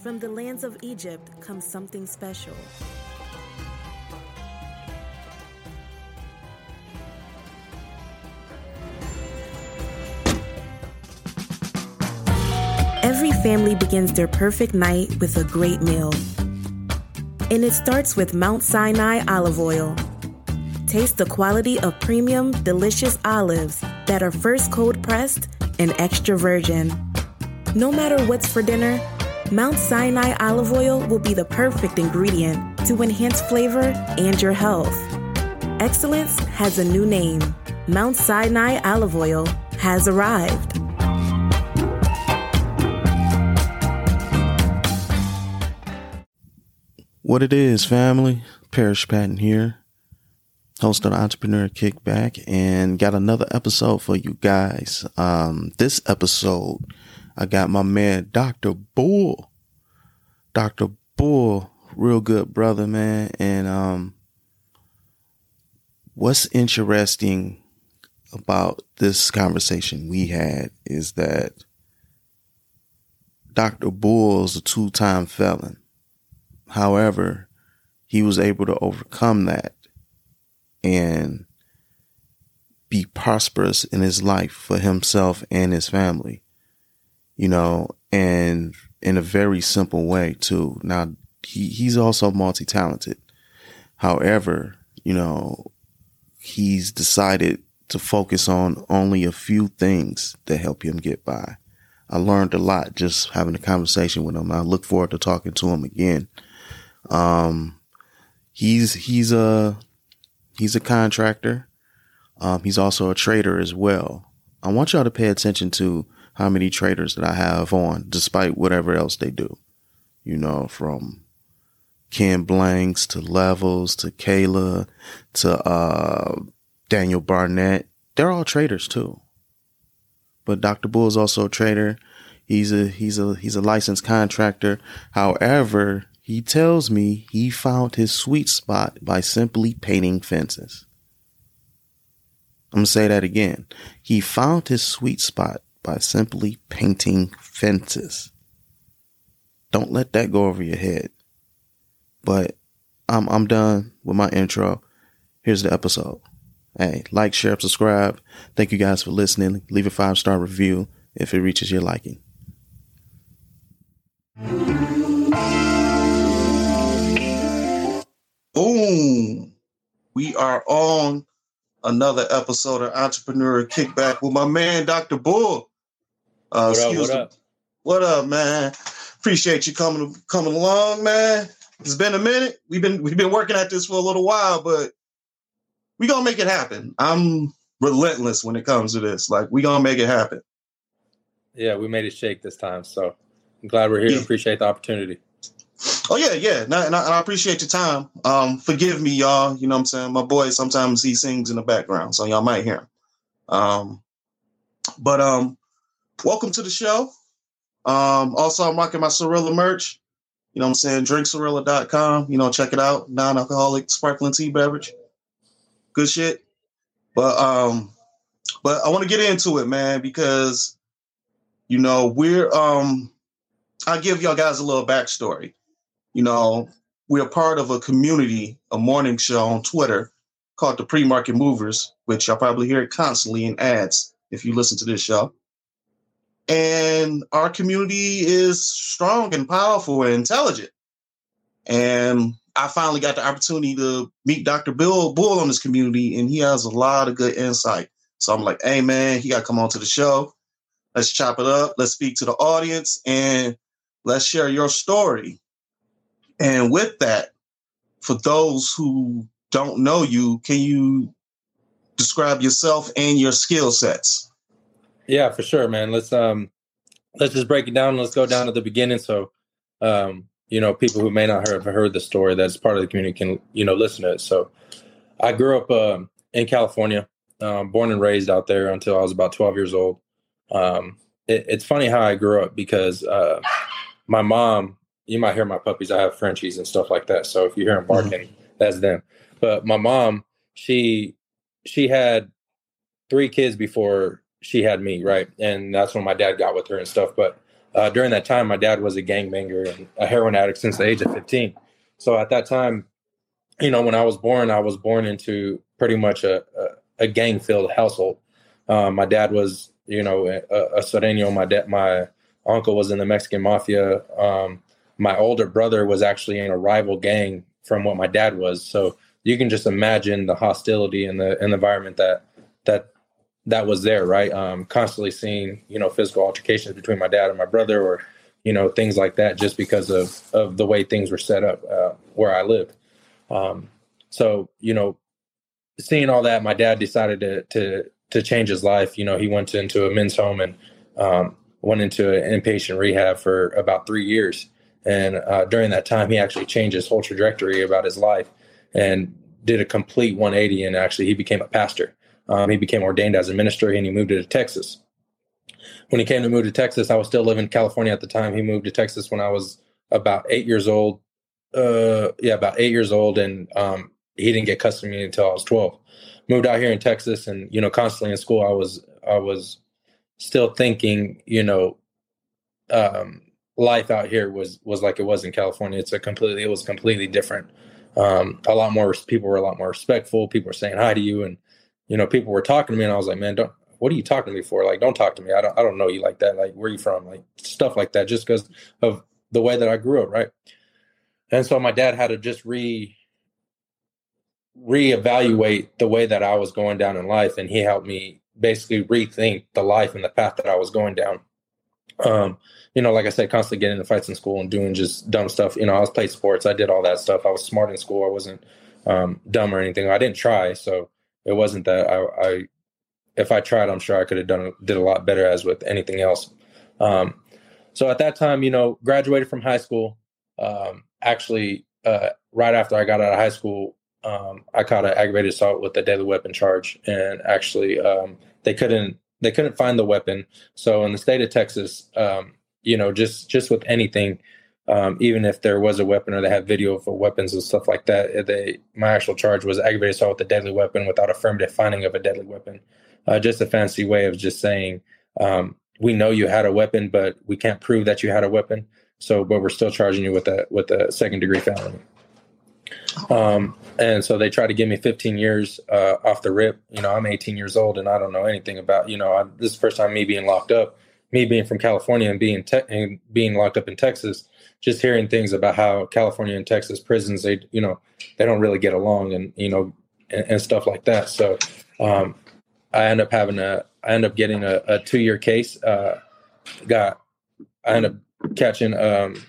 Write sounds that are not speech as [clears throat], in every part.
From the lands of Egypt comes something special. Every family begins their perfect night with a great meal. And it starts with Mount Sinai olive oil. Taste the quality of premium, delicious olives that are first cold pressed and extra virgin. No matter what's for dinner, Mount Sinai olive oil will be the perfect ingredient to enhance flavor and your health. Excellence has a new name. Mount Sinai olive oil has arrived. What it is, family. Parrish Patton here, host of Entrepreneur Kickback, and got another episode for you guys. Um, this episode, I got my man, Dr. Bull. Dr. Bull, real good brother, man. And, um, what's interesting about this conversation we had is that Dr. Bull is a two time felon. However, he was able to overcome that and be prosperous in his life for himself and his family, you know, and in a very simple way too. Now, he, he's also multi-talented. However, you know, he's decided to focus on only a few things that help him get by. I learned a lot just having a conversation with him. I look forward to talking to him again. Um, he's, he's a, he's a contractor. Um, he's also a trader as well. I want y'all to pay attention to how many traders that I have on, despite whatever else they do. You know, from Ken Blanks to Levels to Kayla to uh, Daniel Barnett. They're all traders too. But Dr. Bull is also a trader. He's a he's a he's a licensed contractor. However, he tells me he found his sweet spot by simply painting fences. I'm to say that again. He found his sweet spot by simply painting fences. Don't let that go over your head. But I'm I'm done with my intro. Here's the episode. Hey, like, share, subscribe. Thank you guys for listening. Leave a five star review if it reaches your liking. Boom. We are on another episode of Entrepreneur Kickback with my man, Dr. Bull. Uh, what up? What up? What up, man? Appreciate you coming coming along, man. It's been a minute. We've been we've been working at this for a little while, but we gonna make it happen. I'm relentless when it comes to this. Like we gonna make it happen. Yeah, we made it shake this time. So I'm glad we're here. Yeah. Appreciate the opportunity. Oh yeah, yeah. And I, and I, appreciate your time. Um, forgive me, y'all. You know what I'm saying? My boy sometimes he sings in the background, so y'all might hear him. Um, but um, welcome to the show. Um, also I'm rocking my Sorilla merch. You know what I'm saying? Drinksorilla.com. You know, check it out. Non-alcoholic sparkling tea beverage. Good shit. But um, but I want to get into it, man, because you know, we're um I'll give y'all guys a little backstory. You know, we're part of a community, a morning show on Twitter called the Pre-Market Movers, which y'all probably hear constantly in ads if you listen to this show. And our community is strong and powerful and intelligent. And I finally got the opportunity to meet Dr. Bill Bull on this community, and he has a lot of good insight. So I'm like, hey man, he got to come on to the show. Let's chop it up. Let's speak to the audience and let's share your story. And with that, for those who don't know you, can you describe yourself and your skill sets? Yeah, for sure, man. Let's um let's just break it down. Let's go down to the beginning. So um, you know, people who may not have heard the story that's part of the community can, you know, listen to it. So I grew up uh, in California, um, born and raised out there until I was about 12 years old. Um, it, it's funny how I grew up because uh, my mom, you might hear my puppies. I have Frenchies and stuff like that. So if you hear them barking, mm-hmm. that's them. But my mom, she she had three kids before she had me, right? And that's when my dad got with her and stuff. But uh, during that time, my dad was a gangbanger and a heroin addict since the age of 15. So at that time, you know, when I was born, I was born into pretty much a, a, a gang filled household. Um, my dad was, you know, a, a Sureño. My dad, my uncle was in the Mexican mafia. Um, my older brother was actually in a rival gang from what my dad was. So you can just imagine the hostility and the, and the environment that that that was there, right? Um, constantly seeing, you know, physical altercations between my dad and my brother, or you know, things like that, just because of of the way things were set up uh, where I lived. Um, so, you know, seeing all that, my dad decided to to to change his life. You know, he went into a men's home and um, went into an inpatient rehab for about three years. And uh, during that time, he actually changed his whole trajectory about his life and did a complete 180. And actually, he became a pastor. Um, he became ordained as a minister and he moved to Texas. When he came to move to Texas, I was still living in California at the time. He moved to Texas when I was about eight years old. Uh, yeah, about eight years old, and um, he didn't get custody until I was twelve. Moved out here in Texas, and you know, constantly in school, I was I was still thinking, you know, um, life out here was was like it was in California. It's a completely it was completely different. Um, a lot more people were a lot more respectful. People were saying hi to you, and you know, people were talking to me and I was like, man, don't, what are you talking to me for? Like, don't talk to me. I don't, I don't know you like that. Like, where you from? Like stuff like that, just because of the way that I grew up. Right. And so my dad had to just re, reevaluate the way that I was going down in life. And he helped me basically rethink the life and the path that I was going down. Um, you know, like I said, constantly getting into fights in school and doing just dumb stuff. You know, I was playing sports. I did all that stuff. I was smart in school. I wasn't um, dumb or anything. I didn't try. So it wasn't that I, I if I tried, I'm sure I could have done did a lot better as with anything else. Um, so at that time, you know, graduated from high school. Um, actually, uh, right after I got out of high school, um, I caught an aggravated assault with a deadly weapon charge, and actually, um, they couldn't they couldn't find the weapon. So in the state of Texas, um, you know, just just with anything, um, even if there was a weapon or they had video of weapons and stuff like that, eh, they my actual charge was aggravated assault with a deadly weapon without affirmative finding of a deadly weapon. Uh, just a fancy way of just saying um, we know you had a weapon, but we can't prove that you had a weapon. So, but we're still charging you with a with a second degree felony. Um, and so they tried to give me 15 years uh, off the rip. You know, I'm 18 years old and I don't know anything about. You know, I, this is the first time me being locked up, me being from California and being te- and being locked up in Texas just hearing things about how California and Texas prisons they you know they don't really get along and you know and, and stuff like that. So um, I end up having a I end up getting a, a two year case. Uh, got I end up catching um,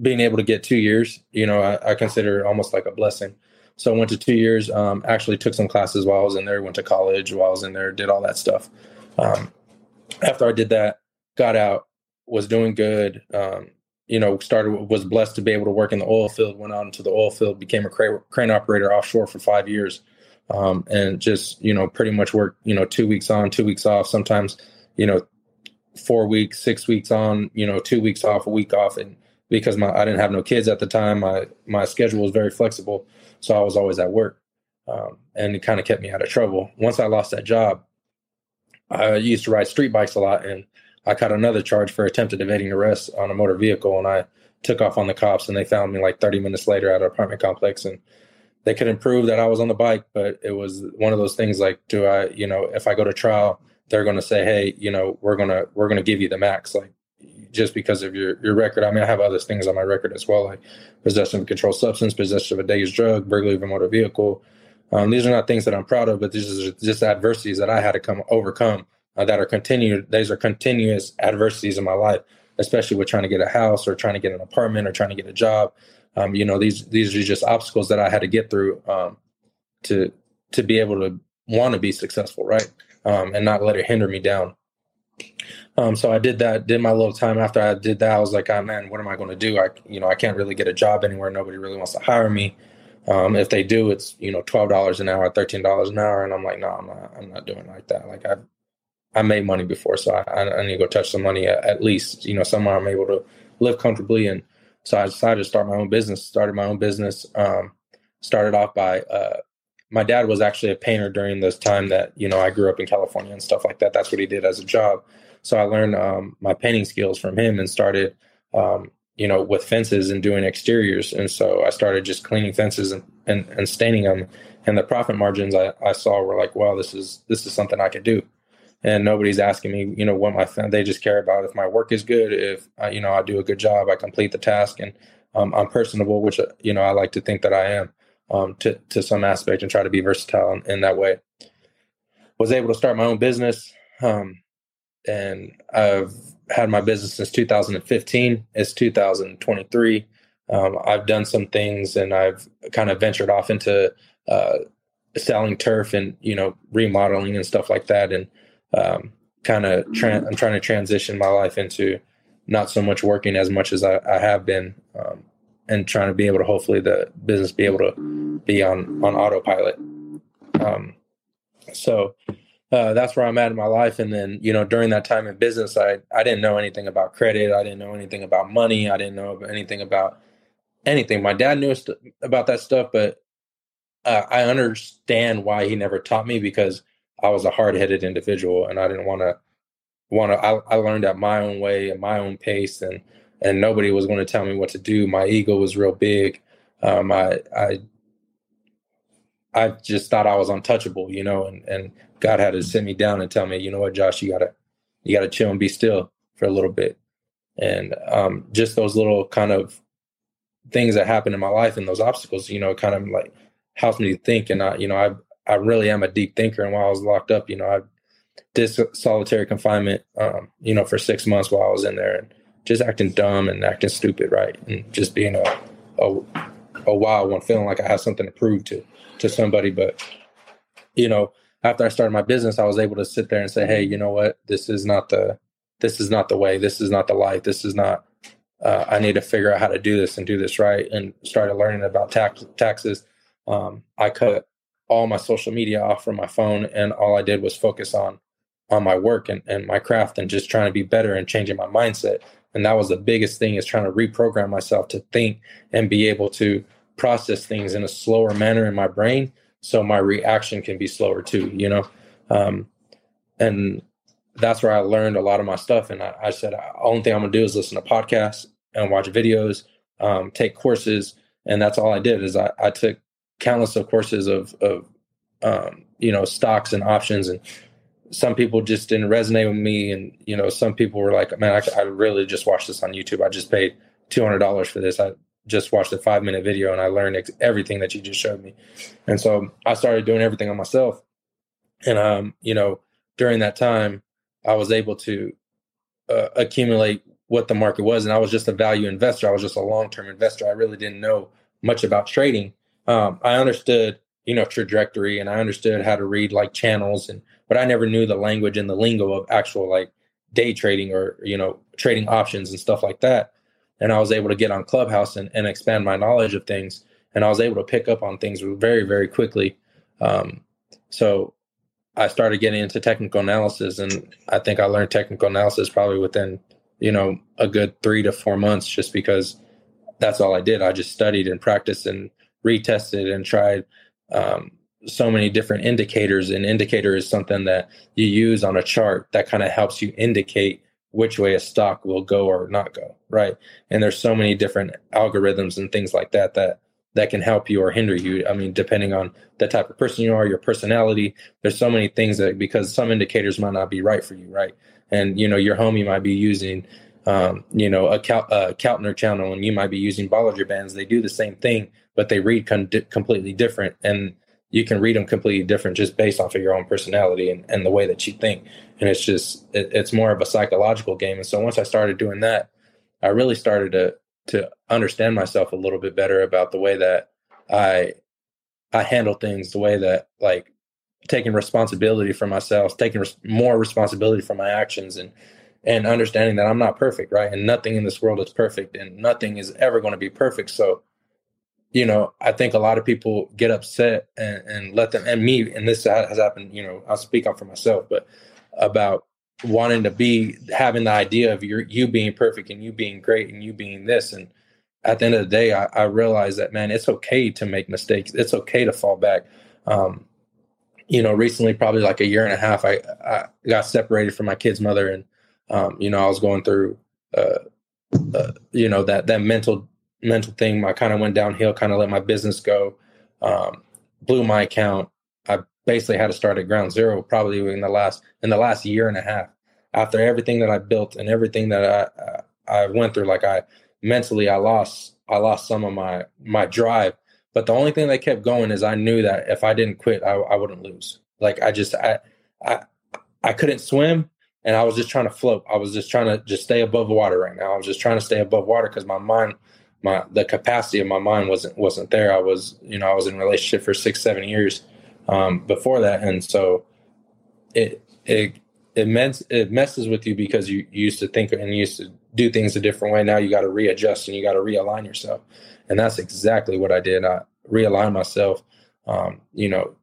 being able to get two years. You know I, I consider almost like a blessing. So I went to two years. Um, actually took some classes while I was in there. Went to college while I was in there. Did all that stuff. Um, after I did that, got out, was doing good. Um, you know, started was blessed to be able to work in the oil field. Went out into the oil field, became a crane, crane operator offshore for five years, um, and just you know pretty much worked you know two weeks on, two weeks off. Sometimes you know four weeks, six weeks on, you know two weeks off, a week off, and because my I didn't have no kids at the time, my my schedule was very flexible, so I was always at work, um, and it kind of kept me out of trouble. Once I lost that job, I used to ride street bikes a lot, and I caught another charge for attempted evading arrest on a motor vehicle, and I took off on the cops, and they found me like 30 minutes later at an apartment complex, and they couldn't prove that I was on the bike, but it was one of those things like, do I, you know, if I go to trial, they're going to say, hey, you know, we're gonna we're gonna give you the max, like just because of your your record. I mean, I have other things on my record as well, like possession of a controlled substance, possession of a dangerous drug, burglary of a motor vehicle. Um, these are not things that I'm proud of, but these are just adversities that I had to come overcome uh, that are continued. These are continuous adversities in my life, especially with trying to get a house or trying to get an apartment or trying to get a job. Um, you know, these these are just obstacles that I had to get through um, to to be able to want to be successful, right? Um, and not let it hinder me down. Um, so I did that. Did my little time after I did that. I was like, oh man, what am I going to do? I you know I can't really get a job anywhere. Nobody really wants to hire me. Um, if they do, it's you know twelve dollars an hour, thirteen dollars an hour, and I'm like, no, I'm not. I'm not doing like that. Like I I made money before, so I, I need to go touch some money at, at, least, you know, somewhere I'm able to live comfortably. And so I decided to start my own business. Started my own business. Um, started off by uh, my dad was actually a painter during this time that you know I grew up in California and stuff like that. That's what he did as a job. So I learned um, my painting skills from him and started, um, you know, with fences and doing exteriors. And so I started just cleaning fences and, and, and staining them. And the profit margins I, I saw were like, wow, this is this is something I could do. And nobody's asking me, you know, what my they just care about if my work is good, if I, you know I do a good job, I complete the task, and um, I'm personable, which you know I like to think that I am um, to to some aspect, and try to be versatile in, in that way. Was able to start my own business, um, and I've had my business since 2015. It's 2023. Um, I've done some things, and I've kind of ventured off into uh, selling turf and you know remodeling and stuff like that, and um, kind of tra- I'm trying to transition my life into not so much working as much as I, I have been, um, and trying to be able to hopefully the business be able to be on on autopilot. Um, so uh, that's where I'm at in my life. And then you know during that time in business, I I didn't know anything about credit. I didn't know anything about money. I didn't know anything about anything. My dad knew st- about that stuff, but uh, I understand why he never taught me because I was a hard headed individual and I didn't want to want to. I, I learned at my own way at my own pace and and nobody was going to tell me what to do. My ego was real big. Um, I I I just thought I was untouchable, you know, and and God had to sit me down and tell me, you know what, Josh, you gotta you gotta chill and be still for a little bit. And um, just those little kind of things that happen in my life and those obstacles, you know, kind of like helps me think. And I, you know, I really am a deep thinker. And while I was locked up, you know, I did solitary confinement, um, you know, for six months while I was in there and just acting dumb and acting stupid, right? And just being a, a, a wild one, feeling like I have something to prove to, to somebody. But, you know, after I started my business, I was able to sit there and say, Hey, you know what? This is not the, this is not the way. This is not the life. This is not, uh, I need to figure out how to do this and do this right. And started learning about tax, taxes. Um, I cut all my social media off from my phone and all I did was focus on on my work and, and my craft and just trying to be better and changing my mindset. And that was the biggest thing is trying to reprogram myself to think and be able to process things in a slower manner in my brain so my reaction can be slower too, you know? Um, and that's where I learned a lot of my stuff. And I, I said, only thing I'm gonna do is listen to podcasts and watch videos, um, take courses. And that's all I did is I, I took countless of courses of of um, you know stocks and options and some people just didn't resonate with me and you know some people were like man i, I really just watched this on youtube. I just paid $200 for this. I just watched a five minute video and i learned ex- everything that you just showed me. And so i started doing everything on myself and um you know during that time i was able to uh, accumulate what the market was and i was just a value investor. I was just a long-term investor. I really didn't know much about trading um, I understood, you know, trajectory and I understood how to read like channels and, but I never knew the language and the lingo of actual like day trading or, you know, trading options and stuff like that. And I was able to get on Clubhouse and, and expand my knowledge of things. And I was able to pick up on things very, very quickly. Um, so I started getting into technical analysis and I think I learned technical analysis probably within, you know, a good three to four months just because that's all I did. I just studied and practiced and retested and tried um, so many different indicators. An indicator is something that you use on a chart that kind of helps you indicate which way a stock will go or not go, right? And there's so many different algorithms and things like that that that can help you or hinder you. I mean, depending on the type of person you are, your personality, there's so many things that because some indicators might not be right for you, right? And you know, your homie might be using um, you know, a, Cal- a Keltner channel and you might be using Bollinger Bands. They do the same thing, but they read con- completely different. And you can read them completely different just based off of your own personality and, and the way that you think. And it's just, it, it's more of a psychological game. And so once I started doing that, I really started to, to understand myself a little bit better about the way that I, I handle things, the way that like taking responsibility for myself, taking res- more responsibility for my actions and, and understanding that I'm not perfect, right? And nothing in this world is perfect and nothing is ever going to be perfect. So, you know, I think a lot of people get upset and, and let them, and me, and this has happened, you know, I'll speak up for myself, but about wanting to be having the idea of your, you being perfect and you being great and you being this. And at the end of the day, I, I realized that, man, it's okay to make mistakes. It's okay to fall back. Um, you know, recently, probably like a year and a half, I, I got separated from my kid's mother and Um, you know, I was going through, uh, uh, you know, that that mental mental thing. I kind of went downhill, kind of let my business go, um, blew my account. I basically had to start at ground zero, probably in the last in the last year and a half. After everything that I built and everything that I I went through, like I mentally, I lost I lost some of my my drive. But the only thing that kept going is I knew that if I didn't quit, I, I wouldn't lose. Like I just I I I couldn't swim, and I was just trying to float. I was just trying to just stay above water right now. I was just trying to stay above water because my mind, my the capacity of my mind wasn't wasn't there. I was you know I was in relationship for six seven years um, before that, and so it it it mess it messes with you because you, you used to think and you used to do things a different way. Now you got to readjust and you got to realign yourself, and that's exactly what I did. I realigned myself. Um, you know,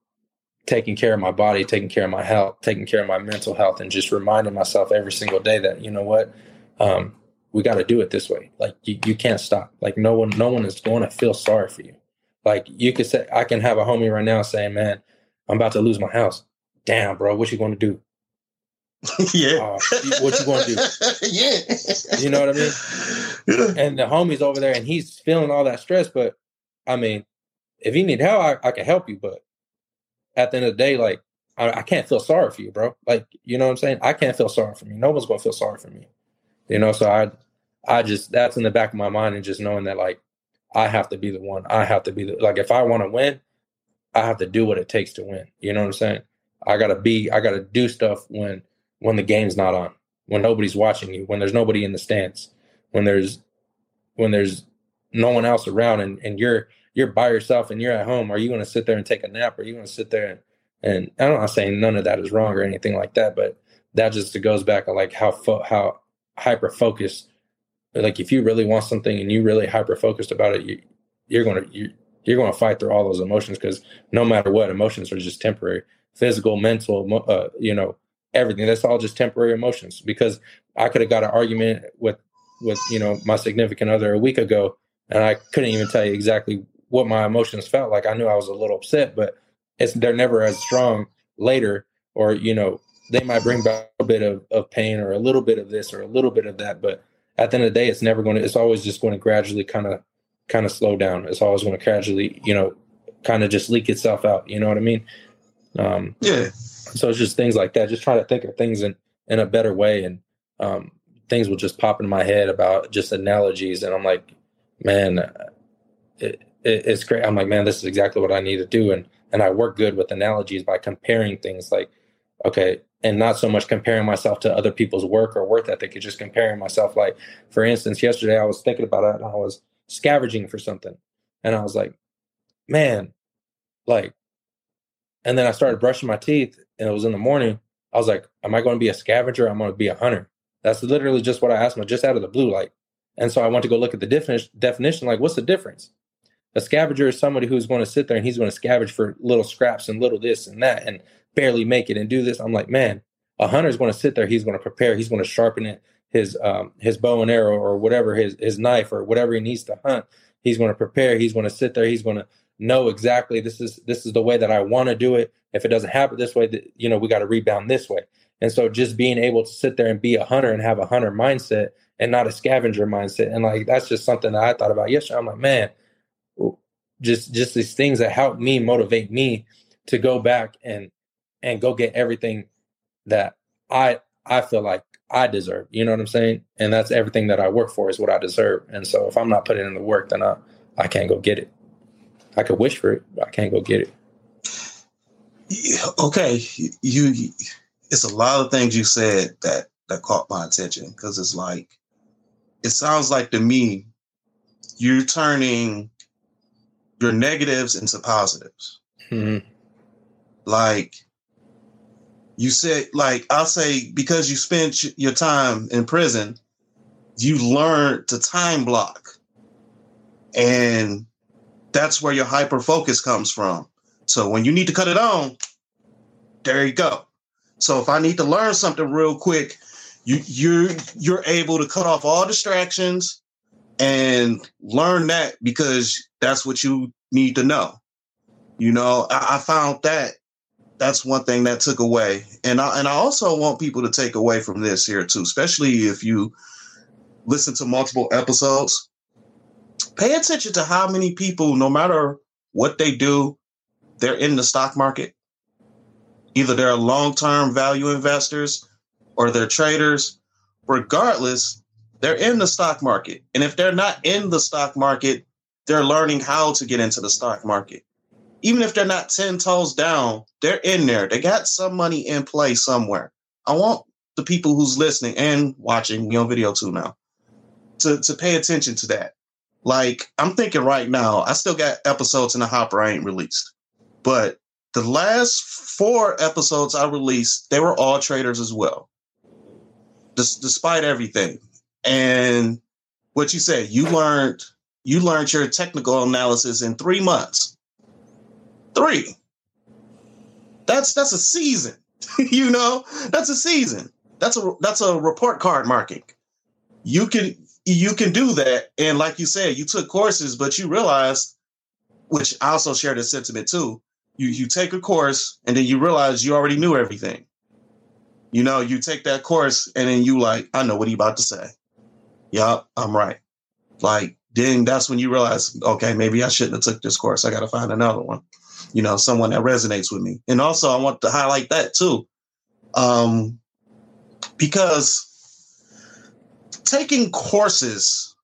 taking care of my body, taking care of my health, taking care of my mental health, and just reminding myself every single day that you know what, um, we got to do it this way. Like you, you can't stop. Like no one, no one is going to feel sorry for you. Like you could say, I can have a homie right now saying, "Man, I'm about to lose my house." Damn, bro, what you going to do? [laughs] yeah. Uh, what you going to do? [laughs] yeah. You know what I mean? Yeah. And the homie's over there, and he's feeling all that stress. But I mean, if you need help, I, I can help you. But at the end of the day, like I, I, can't feel sorry for you, bro. Like you know what I'm saying? I can't feel sorry for me. No one's gonna feel sorry for me. You know, so I I just that's in the back of my mind and just knowing that like I have to be the one. I have to be the like if I want to win, I have to do what it takes to win. You know what I'm saying? I gotta be I gotta do stuff when when the game's not on, when nobody's watching you, when there's nobody in the stands, when there's when there's no one else around and, and you're you're by yourself and you're at home, are you to sit there and take a nap? Or are you to sit there and, and I'm not saying none of that is wrong or anything like that, but that just goes back to like how, fo- how hyper focused, like if you really want something and you really hyper focused about it, you, you're going to, you, you're going to fight through all those emotions because no matter what, emotions are just temporary, physical, mental, uh, you know, everything. That's all just temporary emotions. Because I could have got an argument with with you know my significant other a week ago, and I couldn't even tell you exactly what my emotions felt like. I knew I was a little upset, but it's they're never as strong later, or you know, they might bring back a bit of, of pain or a little bit of this or a little bit of that. But at the end of the day, it's never going to. It's always just going to gradually kind of kind of slow down. It's always going to gradually, you know, kind of just leak itself out. You know what I mean? Um, yeah. So it's just things like that. Just trying to think of things in in a better way, and um, things will just pop into my head about just analogies, and I'm like, man, it, it, it's great. I'm like, man, this is exactly what I need to do. And, and I work good with analogies by comparing things like, okay, and not so much comparing myself to other people's work or work ethic, it's just comparing myself. Like, for instance, yesterday I was thinking about it and I was scavenging for something. And I was like, man, like, and then I started brushing my teeth and it was in the morning. I was like, am I going to be a scavenger? I'm going to be a hunter. That's literally just what I asked my just out of the blue. Like, and so I went to go look at the definition, definition like, what's the difference? A scavenger is somebody who's going to sit there and he's going to scavenge for little scraps and little this and that and barely make it and do this. I'm like, man, a hunter's going to sit there. He's going to prepare. He's going to sharpen it, his um, his bow and arrow or whatever his his knife or whatever he needs to hunt. He's going to prepare. He's going to sit there. He's going to know exactly this is this is the way that I want to do it. If it doesn't happen this way, you know, we got to rebound this way. And so just being able to sit there and be a hunter and have a hunter mindset and not a scavenger mindset. And like that's just something that I thought about yesterday. I'm like, man, just just these things that help me motivate me to go back and and go get everything that I I feel like I deserve. You know what I'm saying? And that's everything that I work for is what I deserve. And so if I'm not putting in the work, then I I can't go get it. I could wish for it, but I can't go get it. Okay, you. It's a lot of things you said that that caught my attention because it's like it sounds like to me you're turning your negatives into positives. Mm-hmm. Like you said, like I'll say, because you spent your time in prison, you learned to time block. And that's where your hyper focus comes from. So when you need to cut it on, there you go. So if I need to learn something real quick, you you're you're able to cut off all distractions and learn that because that's what you need to know. You know, I, I found that that's one thing that took away. And I and I also want people to take away from this here too, especially if you listen to multiple episodes. Pay attention to how many people, no matter what they do, they're in the stock market. Either they're long-term value investors or they're traders. Regardless, they're in the stock market. And if they're not in the stock market, they're learning how to get into the stock market even if they're not 10 toes down, they're in there. They got some money in play somewhere. I want the people who's listening and watching on video too now to, to pay attention to that. Like I'm thinking right now, I still got episodes in the hopper I ain't released. But the last four episodes I released, they were all traders as well. Des- despite everything. And what you said, you learned you learned your technical analysis in three months three. That's that's a season. [laughs] you know, that's a season. That's a that's a report card marking. You can you can do that, and like you said, you took courses, but you realized, which I also share this sentiment too. You you take a course, and then you realize you already knew everything. You know, you take that course, and then you like, I know what he about to say. Yup, I'm right. Like then that's when you realize, okay, maybe I shouldn't have took this course. I got to find another one you know, someone that resonates with me. And also, I want to highlight that too, um, because taking courses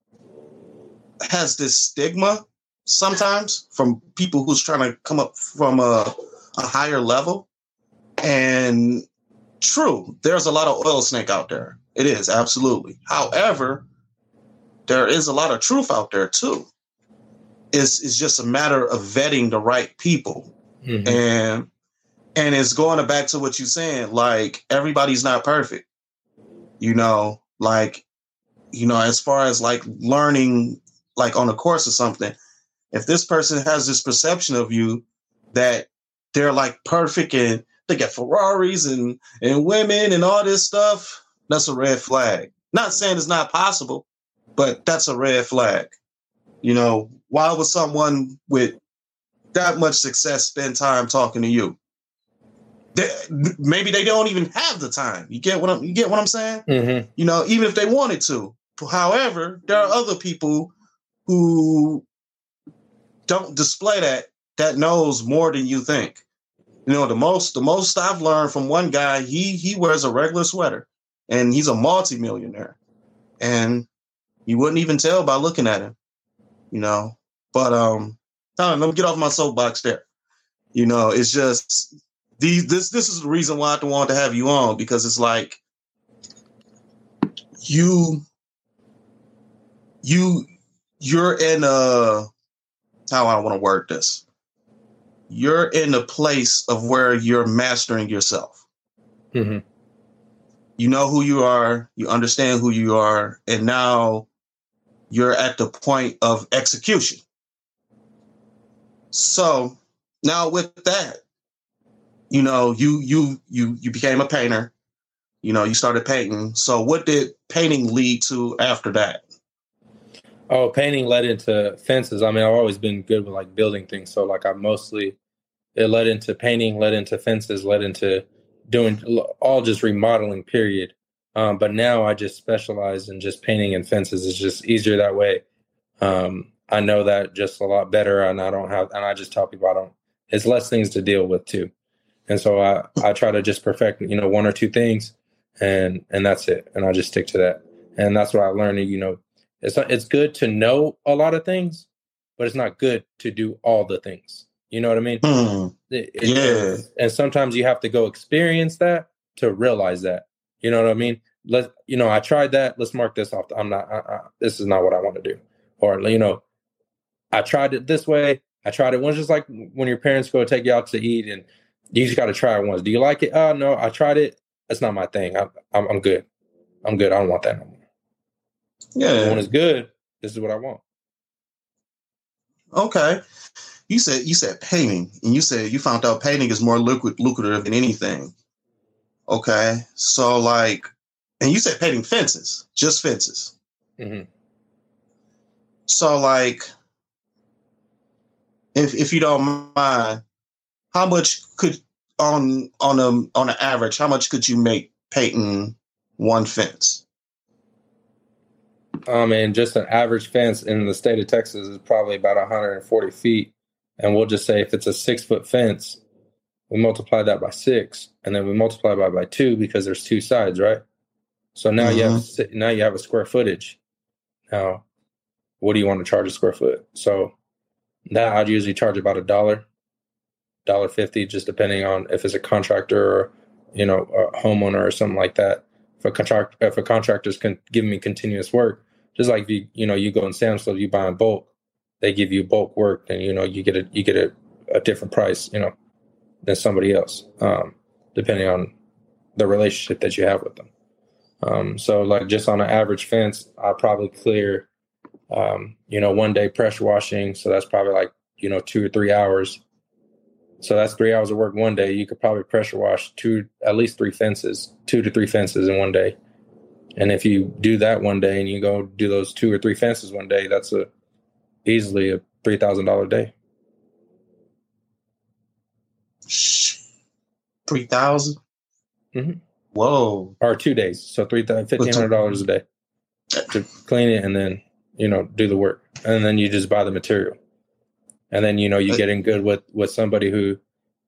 has this stigma sometimes from people who's trying to come up from a, a higher level. And true, there's a lot of oil snake out there. It is absolutely. However, there is a lot of truth out there too. It's, it's just a matter of vetting the right people. Mm-hmm. And and it's going back to what you're saying, like everybody's not perfect. You know, like, you know, as far as like learning like on a course or something, if this person has this perception of you that they're like perfect and they get Ferraris and and women and all this stuff, that's a red flag. Not saying it's not possible, but that's a red flag. You know, why would someone with that much success spend time talking to you? They, maybe they don't even have the time. You get what I'm you get what I'm saying? Mm-hmm. You know, even if they wanted to. However, there are other people who don't display that that knows more than you think. You know, the most the most I've learned from one guy, he he wears a regular sweater and he's a multimillionaire. And you wouldn't even tell by looking at him. You know, but um, let me get off my soapbox there. You know, it's just these. This this is the reason why I want to have you on because it's like you you you're in a how I want to word this. You're in a place of where you're mastering yourself. Mm-hmm. You know who you are. You understand who you are, and now you're at the point of execution. So now with that, you know, you you you you became a painter. You know, you started painting. So what did painting lead to after that? Oh, painting led into fences. I mean, I've always been good with like building things. So like I mostly it led into painting, led into fences, led into doing all just remodeling period. Um, but now I just specialize in just painting and fences. It's just easier that way. Um, I know that just a lot better, and I don't have, and I just tell people I don't. It's less things to deal with too, and so I I try to just perfect you know one or two things, and and that's it, and I just stick to that, and that's what I learned. You know, it's not, it's good to know a lot of things, but it's not good to do all the things. You know what I mean? Mm, it, it, yeah. And sometimes you have to go experience that to realize that. You know what I mean? Let you know. I tried that. Let's mark this off. I'm not. I, I, this is not what I want to do. Or you know, I tried it this way. I tried it once, just like when your parents go take you out to eat and you just got to try it once. Do you like it? Oh, no, I tried it. That's not my thing. I'm, I'm, I'm good. I'm good. I don't want that no more. Yeah. When it's good, this is what I want. Okay. You said you said painting, and you said you found out painting is more lucrative than anything. Okay, so like, and you said painting fences, just fences. Mm-hmm. So like, if if you don't mind, how much could on on a on an average, how much could you make painting one fence? Um, and just an average fence in the state of Texas is probably about 140 feet. And we'll just say if it's a six foot fence, we multiply that by six, and then we multiply by by two because there's two sides, right? So now mm-hmm. you have mm-hmm. now you have a square footage. Now, what do you want to charge a square foot? So that I'd usually charge about a dollar, dollar fifty, just depending on if it's a contractor or you know a homeowner or something like that. If a contract if a contractor's can give me continuous work, just like you you know you go in Sam's Club, you buy in bulk, they give you bulk work, and you know you get a you get a, a different price, you know, than somebody else, um, depending on the relationship that you have with them. Um, so like just on an average fence, I probably clear, um, you know, one day pressure washing. So that's probably like, you know, two or three hours. So that's three hours of work one day. You could probably pressure wash two, at least three fences, two to three fences in one day. And if you do that one day and you go do those two or three fences one day, that's a easily a three thousand dollar day. Three thousand. Mm-hmm. Whoa. Or two days. So three fifteen hundred dollars a day to clean it and then, you know, do the work. And then you just buy the material. And then, you know, you get in good with with somebody who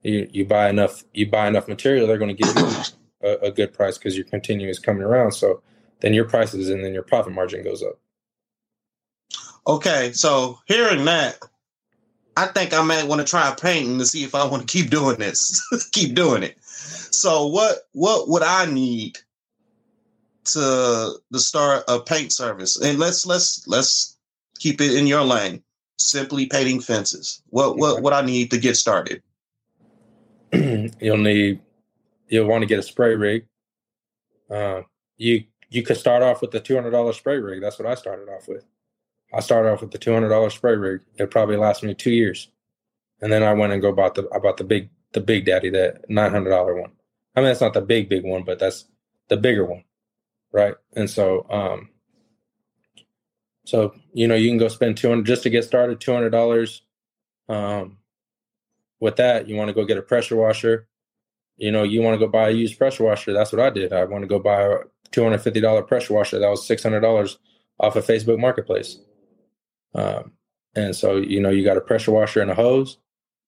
you, you buy enough you buy enough material, they're going to give you a, a good price because your continuous coming around. So then your prices and then your profit margin goes up. Okay, so hearing that, I think I might want to try painting to see if I want to keep doing this. [laughs] keep doing it. So what what would I need to to start a paint service? And let's let's let's keep it in your lane. Simply painting fences. What what what I need to get started? [clears throat] you'll need you'll want to get a spray rig. Uh, you you could start off with the two hundred dollar spray rig. That's what I started off with. I started off with the two hundred dollar spray rig. It probably lasted me two years, and then I went and go bought the I bought the big the big daddy that nine hundred dollar one. I mean, that's not the big, big one, but that's the bigger one. Right. And so, um, so, you know, you can go spend 200 just to get started, $200. Um, with that, you want to go get a pressure washer. You know, you want to go buy a used pressure washer. That's what I did. I want to go buy a $250 pressure washer. That was $600 off of Facebook Marketplace. Um, and so, you know, you got a pressure washer and a hose.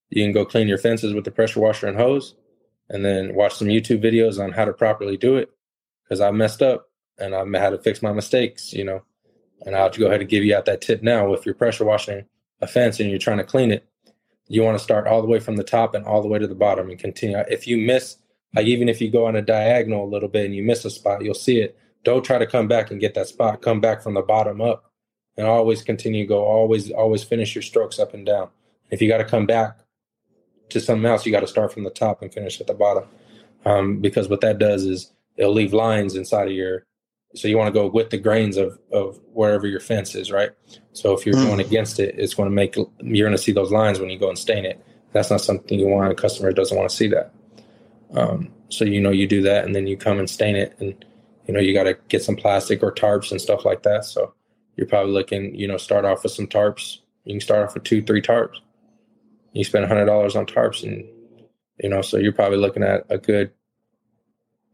You can go clean your fences with the pressure washer and hose and then watch some YouTube videos on how to properly do it because I messed up and I had to fix my mistakes, you know. And I'll go ahead and give you out that tip now. If you're pressure washing a fence and you're trying to clean it, you want to start all the way from the top and all the way to the bottom and continue. If you miss, like even if you go on a diagonal a little bit and you miss a spot, you'll see it. Don't try to come back and get that spot. Come back from the bottom up and always continue to go. Always, always finish your strokes up and down. If you got to come back, to something else, you got to start from the top and finish at the bottom. Um, because what that does is it'll leave lines inside of your. So you want to go with the grains of of wherever your fence is, right? So if you're mm. going against it, it's going to make you're going to see those lines when you go and stain it. That's not something you want. A customer doesn't want to see that. Um, so you know you do that, and then you come and stain it, and you know you got to get some plastic or tarps and stuff like that. So you're probably looking, you know, start off with some tarps. You can start off with two, three tarps you spend a hundred dollars on tarps, and you know, so you're probably looking at a good.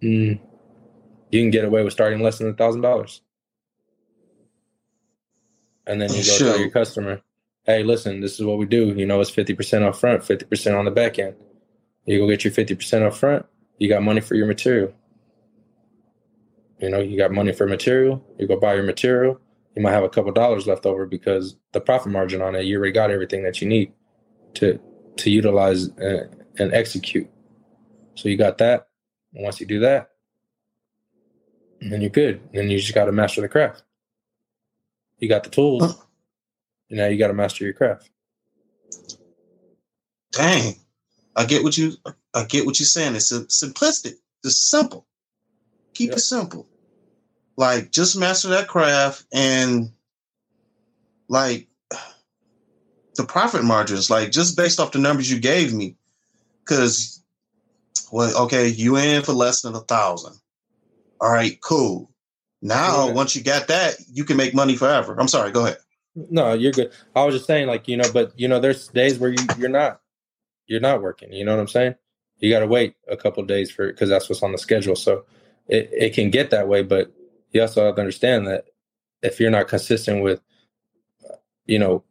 Mm, you can get away with starting less than a thousand dollars, and then you go sure. tell your customer, "Hey, listen, this is what we do. You know, it's fifty percent up front, fifty percent on the back end. You go get your fifty percent up front. You got money for your material. You know, you got money for material. You go buy your material. You might have a couple dollars left over because the profit margin on it, you already got everything that you need to to utilize and, and execute. So you got that. And once you do that, then you're good. Then you just got to master the craft. You got the tools. Huh. And now you got to master your craft. Dang, I get what you I get what you're saying. It's simplistic. It's simple. Keep yep. it simple. Like just master that craft and like the profit margins, like just based off the numbers you gave me, because well, okay, you in for less than a thousand. All right, cool. Now, yeah. once you got that, you can make money forever. I'm sorry, go ahead. No, you're good. I was just saying, like you know, but you know, there's days where you you're not, you're not working. You know what I'm saying? you got to wait a couple days for because that's what's on the schedule. So it, it can get that way, but you also have to understand that if you're not consistent with, you know,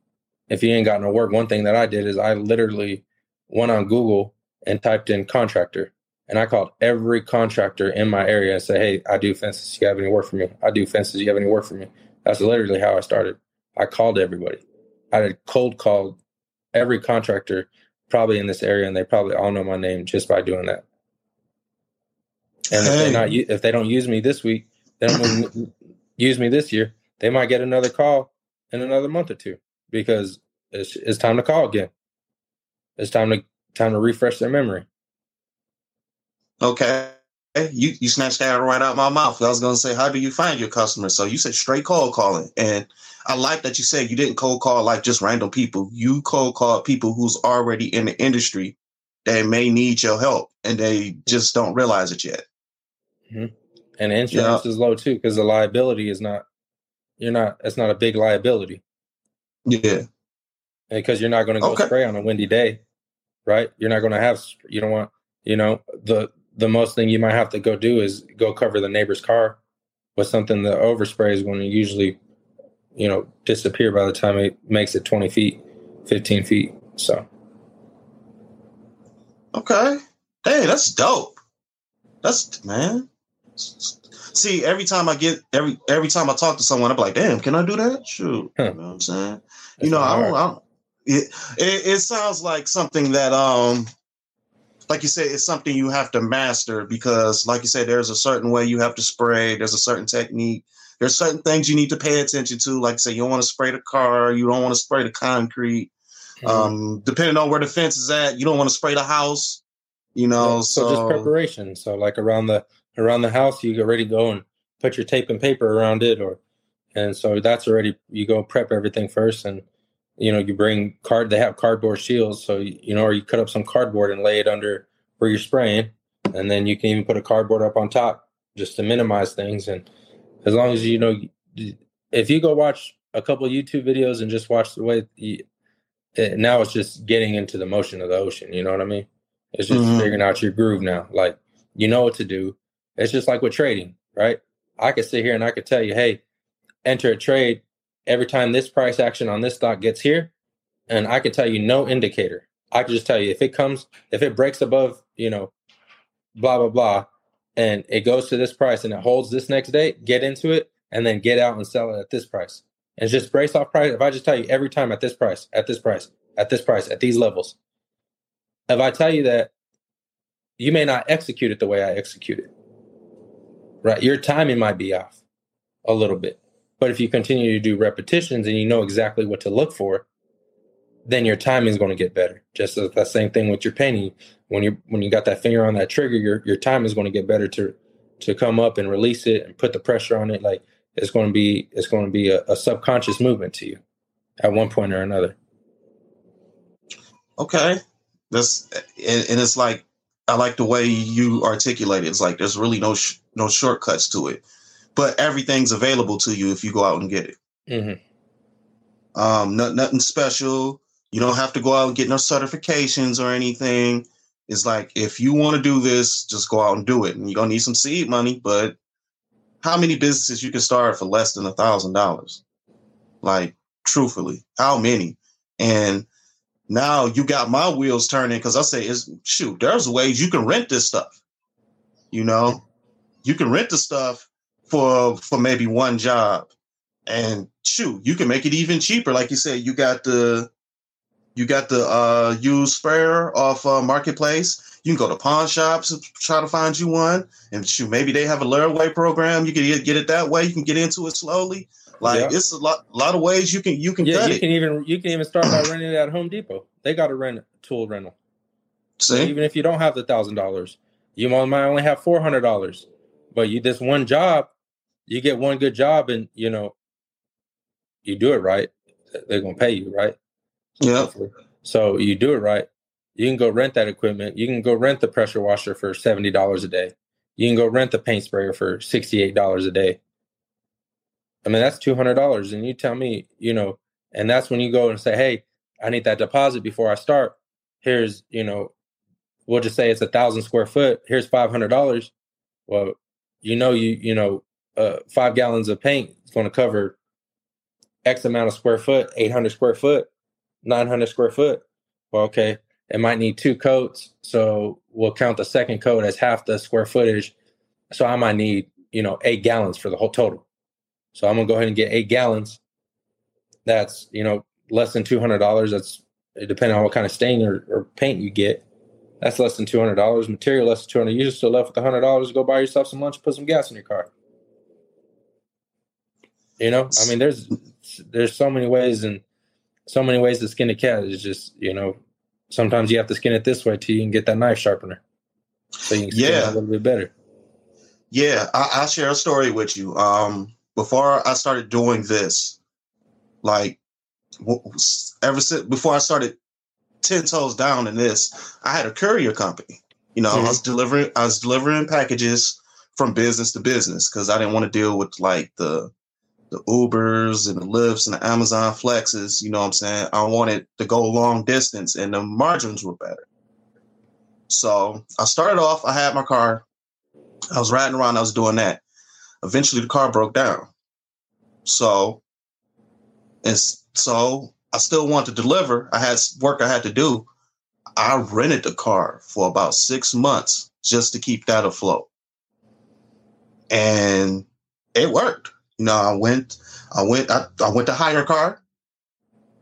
if you ain't got no work, one thing that I did is I literally went on Google and typed in contractor and I called every contractor in my area and said, Hey, I do fences. You have any work for me? I do fences. You have any work for me? That's literally how I started. I called everybody. I had cold called every contractor probably in this area, and they probably all know my name just by doing that. And hey. if they not if they don't use me this week, use me this year. They might get another call in another month or two because it's, it's time to call again. It's time to time to refresh their memory. Okay. You you snatched that right out of my mouth. I was gonna say, how do you find your customers? So you said straight cold calling, and I like that you said you didn't cold call like just random people. You cold call people who's already in the industry that may need your help, and they just don't realize it yet. Mm-hmm. And insurance yeah. is low too because the liability is not. You're not. It's not a big liability. Yeah. Because you're not going to go okay. spray on a windy day, right? You're not going to have. You don't want. You know the the most thing you might have to go do is go cover the neighbor's car with something that overspray is going to usually, you know, disappear by the time it makes it 20 feet, 15 feet. So. Okay. Hey, that's dope. That's man. See, every time I get every every time I talk to someone, I'm like, damn, can I do that? Shoot. Huh. You know what I'm saying? That's you know, I don't, I don't it, it, it sounds like something that um like you said, it's something you have to master because, like you said, there's a certain way you have to spray. There's a certain technique. There's certain things you need to pay attention to. Like I say, you don't want to spray the car. You don't want to spray the concrete. Mm-hmm. Um, depending on where the fence is at, you don't want to spray the house. You know, yeah, so, so just preparation. So like around the around the house, you get ready to go and put your tape and paper around it, or and so that's already you go prep everything first and you know, you bring card, they have cardboard shields. So, you know, or you cut up some cardboard and lay it under where you're spraying. And then you can even put a cardboard up on top just to minimize things. And as long as you know, if you go watch a couple YouTube videos and just watch the way you, it, now it's just getting into the motion of the ocean. You know what I mean? It's just mm-hmm. figuring out your groove now. Like, you know what to do. It's just like with trading, right? I could sit here and I could tell you, hey, enter a trade every time this price action on this stock gets here, and I could tell you no indicator. I could just tell you if it comes, if it breaks above, you know, blah blah blah, and it goes to this price and it holds this next day, get into it and then get out and sell it at this price. And just brace off price. If I just tell you every time at this price, at this price, at this price, at these levels, if I tell you that you may not execute it the way I execute it, right? Your timing might be off a little bit. But if you continue to do repetitions and you know exactly what to look for, then your timing is going to get better. Just as that same thing with your painting. When you when you got that finger on that trigger, your your time is going to get better to to come up and release it and put the pressure on it. Like it's going to be it's going to be a, a subconscious movement to you at one point or another. Okay, that's and, and it's like I like the way you articulate it. It's like there's really no sh- no shortcuts to it but everything's available to you if you go out and get it. Mm-hmm. Um, not, nothing special. You don't have to go out and get no certifications or anything. It's like if you want to do this, just go out and do it. And you're gonna need some seed money, but how many businesses you can start for less than a thousand dollars? Like, truthfully, how many? And now you got my wheels turning because I say, "Is shoot, there's ways you can rent this stuff. You know, you can rent the stuff for for maybe one job. And shoot, you can make it even cheaper. Like you said, you got the you got the uh used sprayer off uh, marketplace. You can go to pawn shops and try to find you one. And shoot, maybe they have a layaway program. You can get, get it that way. You can get into it slowly. Like yeah. it's a lot, lot of ways you can you can yeah, you it. can even you can even start by renting it at Home Depot. They got a rent tool rental. See? So even if you don't have the thousand dollars, you might only have four hundred dollars, but you this one job you get one good job and you know you do it right, they're gonna pay you, right? Yeah. So you do it right. You can go rent that equipment. You can go rent the pressure washer for seventy dollars a day. You can go rent the paint sprayer for sixty eight dollars a day. I mean that's two hundred dollars, and you tell me, you know, and that's when you go and say, "Hey, I need that deposit before I start. Here's, you know, we'll just say it's a thousand square foot. Here's five hundred dollars. Well, you know, you you know, uh, five gallons of paint is going to cover X amount of square foot, eight hundred square foot, nine hundred square foot. Well, okay, it might need two coats, so we'll count the second coat as half the square footage. So I might need you know eight gallons for the whole total. So I'm gonna go ahead and get eight gallons. That's you know less than two hundred dollars. That's depending on what kind of stain or, or paint you get. That's less than two hundred dollars. Material less than two hundred. You're still left with hundred dollars to go buy yourself some lunch, put some gas in your car. You know, I mean, there's there's so many ways and so many ways to skin a cat. It's just you know, sometimes you have to skin it this way too. You can get that knife sharpener, so you can skin yeah. it a little bit better. Yeah, I, will share a story with you. Um, before I started doing this, like ever since before I started ten toes down in this, I had a courier company. You know, mm-hmm. I was mm-hmm. delivering I was delivering packages from business to business because I didn't want to deal with like the the Ubers and the Lyfts and the Amazon Flexes. You know what I'm saying? I wanted to go long distance and the margins were better. So I started off, I had my car. I was riding around, I was doing that. Eventually the car broke down. So and so I still wanted to deliver. I had work I had to do. I rented the car for about six months just to keep that afloat. And it worked. You know, I went, I went, I, I went to hire a car.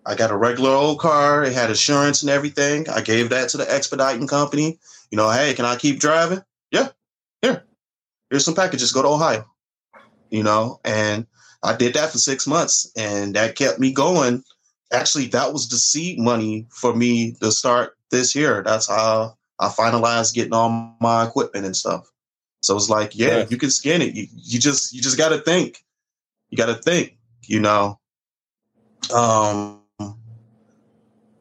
I got a regular old car. It had insurance and everything. I gave that to the expediting company. You know, hey, can I keep driving? Yeah, here. Here's some packages. Go to Ohio. You know, and I did that for six months, and that kept me going. Actually, that was the seed money for me to start this year. That's how I finalized getting all my equipment and stuff. So it's like, yeah, you can skin it. You, you just you just got to think you got to think, you know. Um,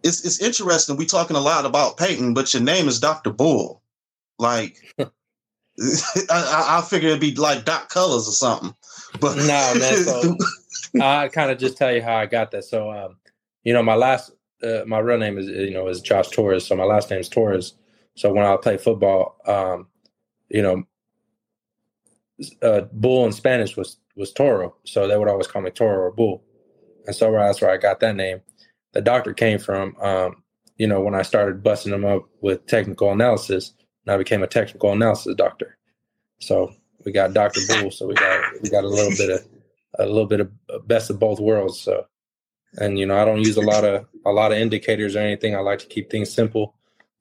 it's it's interesting. We talking a lot about painting, but your name is Doctor Bull. Like, [laughs] [laughs] I, I figure it'd be like Doc Colors or something. But no, man. So [laughs] I kind of just tell you how I got that. So, um, you know, my last, uh, my real name is you know is Josh Torres. So my last name is Torres. So when I play football, um, you know, uh, bull in Spanish was was Toro, so they would always call me Toro or Bull, and so that's where I got that name. The doctor came from, um, you know, when I started busting them up with technical analysis, and I became a technical analysis doctor. So we got Doctor Bull, so we got we got a little bit of a little bit of best of both worlds. So, and you know, I don't use a lot of a lot of indicators or anything. I like to keep things simple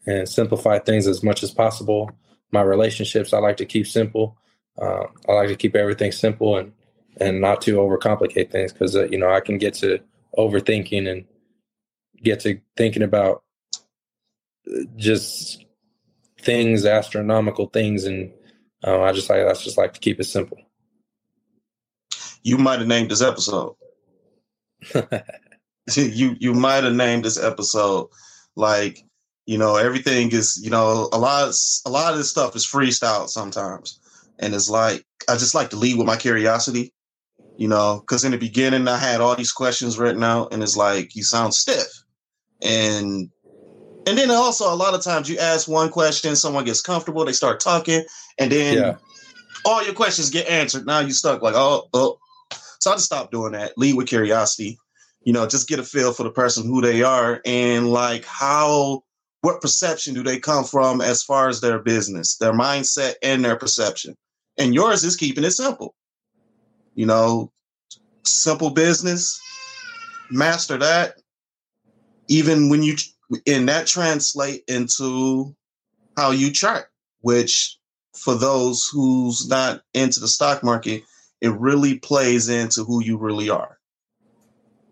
and simplify things as much as possible. My relationships, I like to keep simple. Uh, I like to keep everything simple and and not to overcomplicate things because uh, you know I can get to overthinking and get to thinking about uh, just things, astronomical things, and uh, I just like I just like to keep it simple. You might have named this episode. [laughs] you you might have named this episode like you know everything is you know a lot of, a lot of this stuff is freestyle sometimes and it's like I just like to lead with my curiosity, you know, because in the beginning I had all these questions written out, and it's like you sound stiff, and and then also a lot of times you ask one question, someone gets comfortable, they start talking, and then yeah. all your questions get answered. Now you stuck like oh oh. So I just stopped doing that. Lead with curiosity, you know, just get a feel for the person who they are and like how what perception do they come from as far as their business, their mindset, and their perception. And yours is keeping it simple. You know, simple business, master that. Even when you, and that translate into how you chart, which for those who's not into the stock market, it really plays into who you really are.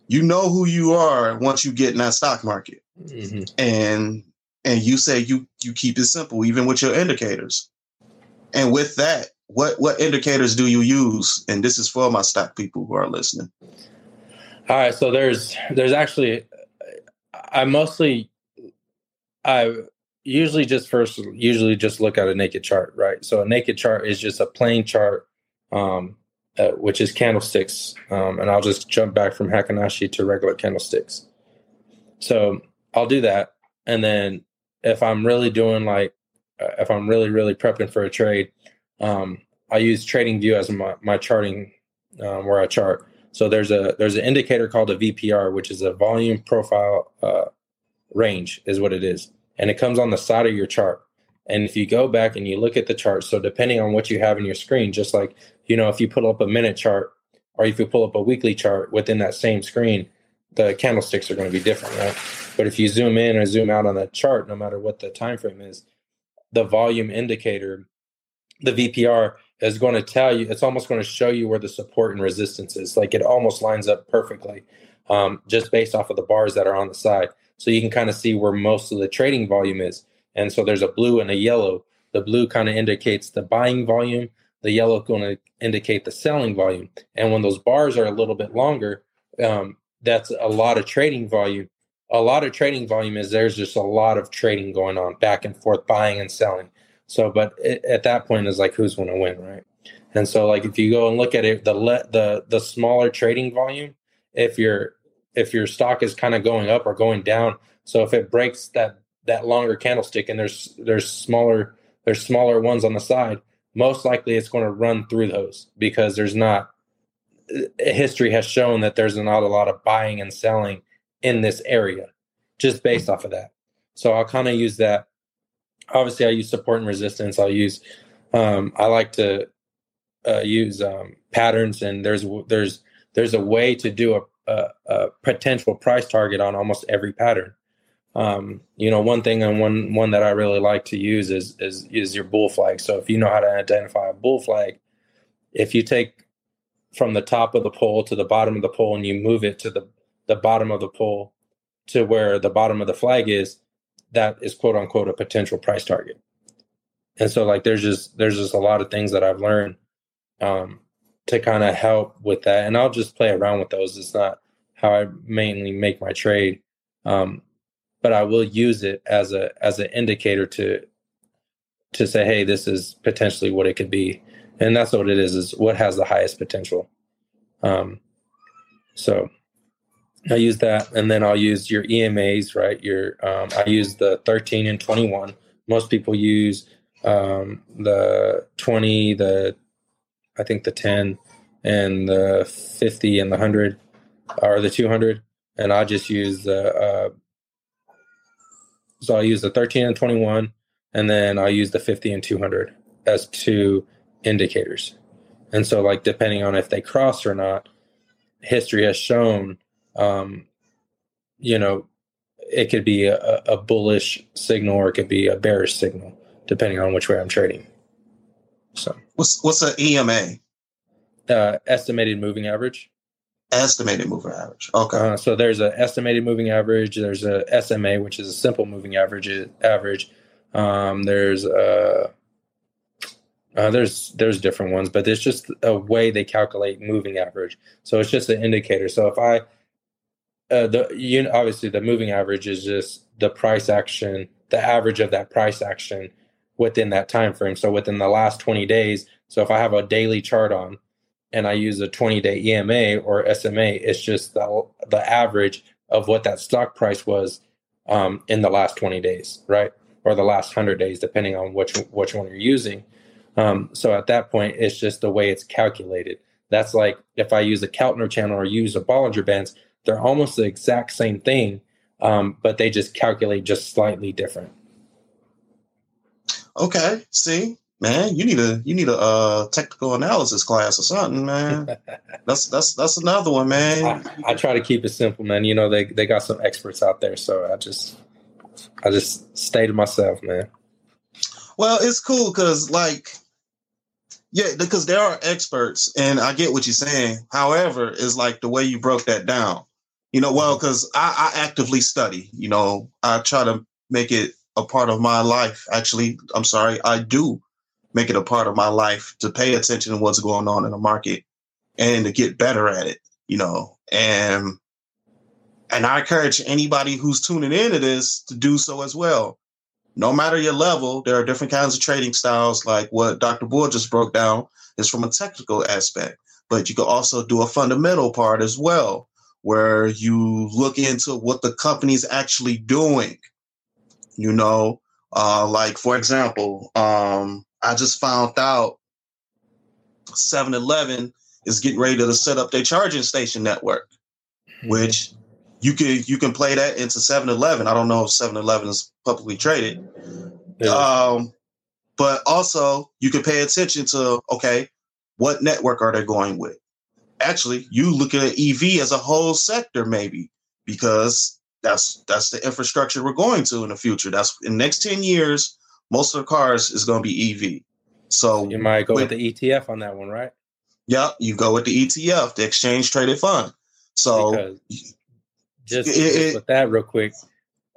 You know who you are once you get in that stock market. Mm-hmm. And and you say you you keep it simple even with your indicators. And with that, what what indicators do you use? And this is for my stock people who are listening. All right, so there's there's actually I mostly I usually just first usually just look at a naked chart, right? So a naked chart is just a plain chart, um, uh, which is candlesticks, um, and I'll just jump back from Heikin-Ashi to regular candlesticks. So I'll do that, and then if I'm really doing like uh, if I'm really really prepping for a trade, um, I use TradingView as my my charting um, where I chart. So there's a there's an indicator called a VPR, which is a volume profile uh, range, is what it is, and it comes on the side of your chart. And if you go back and you look at the chart, so depending on what you have in your screen, just like you know, if you pull up a minute chart or if you pull up a weekly chart within that same screen, the candlesticks are going to be different, right? But if you zoom in or zoom out on that chart, no matter what the time frame is, the volume indicator, the VPR is going to tell you, it's almost going to show you where the support and resistance is. Like it almost lines up perfectly um, just based off of the bars that are on the side. So you can kind of see where most of the trading volume is. And so there's a blue and a yellow. The blue kind of indicates the buying volume. The yellow going to indicate the selling volume. And when those bars are a little bit longer, um, that's a lot of trading volume. A lot of trading volume is there's just a lot of trading going on back and forth, buying and selling. So, but it, at that point is like who's going to win, right? And so, like if you go and look at it, the le- the the smaller trading volume, if your if your stock is kind of going up or going down, so if it breaks that that longer candlestick and there's there's smaller there's smaller ones on the side, most likely it's going to run through those because there's not uh, history has shown that there's not a lot of buying and selling in this area just based off of that. So I'll kind of use that obviously I use support and resistance. I'll use um, I like to uh, use um, patterns, and there's there's there's a way to do a, a, a potential price target on almost every pattern. Um, you know, one thing and one one that I really like to use is is is your bull flag. So if you know how to identify a bull flag, if you take from the top of the pole to the bottom of the pole and you move it to the the bottom of the pole to where the bottom of the flag is, that is quote unquote a potential price target. And so like there's just there's just a lot of things that I've learned um, to kind of help with that. And I'll just play around with those. It's not how I mainly make my trade. Um, but I will use it as a as an indicator to to say, hey, this is potentially what it could be. And that's what it is, is what has the highest potential. Um, so I use that, and then I'll use your EMAs, right? Your um, I use the 13 and 21. Most people use um, the 20, the I think the 10, and the 50 and the 100, or the 200, and I just use the. Uh, so I'll use the 13 and 21, and then I'll use the 50 and 200 as two indicators. And so, like, depending on if they cross or not, history has shown um, you know, it could be a, a, bullish signal or it could be a bearish signal, depending on which way I'm trading. So, what's what's an EMA? Uh, estimated moving average. Estimated moving average. Okay. Uh, so there's an estimated moving average. There's a SMA, which is a simple moving average. Average. Um, there's a uh, there's there's different ones, but there's just a way they calculate moving average. So it's just an indicator. So if I uh, the you obviously the moving average is just the price action, the average of that price action within that time frame. So within the last 20 days, so if I have a daily chart on and I use a 20 day EMA or SMA, it's just the the average of what that stock price was um, in the last 20 days, right? Or the last 100 days, depending on which which one you're using. Um, so at that point, it's just the way it's calculated. That's like if I use a Keltner channel or use a Bollinger Bands, they're almost the exact same thing, um, but they just calculate just slightly different. Okay, see, man, you need a you need a uh, technical analysis class or something, man. [laughs] that's that's that's another one, man. I, I, try to keep it simple, man. You know they they got some experts out there, so I just I just stay to myself, man. Well, it's cool because like yeah, because there are experts, and I get what you're saying. However, is like the way you broke that down. You know, well, because. I, I actively study. You know, I try to make it a part of my life. Actually, I'm sorry, I do make it a part of my life to pay attention to what's going on in the market and to get better at it. You know, and and I encourage anybody who's tuning into this to do so as well. No matter your level, there are different kinds of trading styles, like what Dr. Bull just broke down, is from a technical aspect. But you can also do a fundamental part as well where you look into what the company's actually doing. You know, Uh, like for example, um, I just found out 7-Eleven is getting ready to set up their charging station network, mm-hmm. which you can you can play that into 7-Eleven. I don't know if 7-Eleven is publicly traded. Yeah. Um, but also you can pay attention to okay, what network are they going with? Actually, you look at EV as a whole sector, maybe because that's that's the infrastructure we're going to in the future. That's in the next ten years, most of the cars is going to be EV. So you might go with, with the ETF on that one, right? Yep, you go with the ETF, the exchange traded fund. So because just, it, just with that real quick,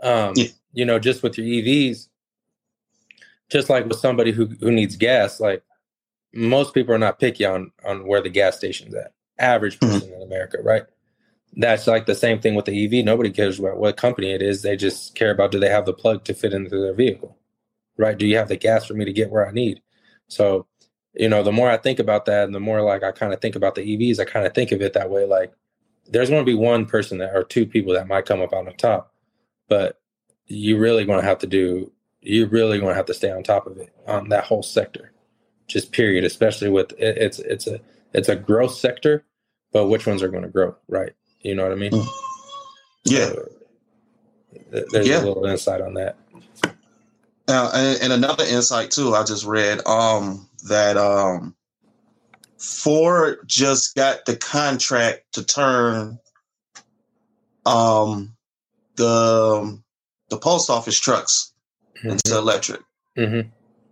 um, yeah. you know, just with your EVs, just like with somebody who who needs gas, like most people are not picky on on where the gas station's at. Average mm-hmm. person mm-hmm. in America, right? That's like the same thing with the EV. Nobody cares about what company it is. They just care about do they have the plug to fit into their vehicle, right? Do you have the gas for me to get where I need? So, you know, the more I think about that, and the more like I kind of think about the EVs, I kind of think of it that way. Like, there's going to be one person that or two people that might come up on the top, but you really going to have to do. You're really going to have to stay on top of it on that whole sector, just period. Especially with it, it's it's a it's a growth sector, but which ones are going to grow, right? You know what I mean? Mm. Yeah. So, there's yeah. a little insight on that. Uh, and, and, another insight too, I just read um, that um, Ford just got the contract to turn um, the the post office trucks mm-hmm. into electric. Mm-hmm.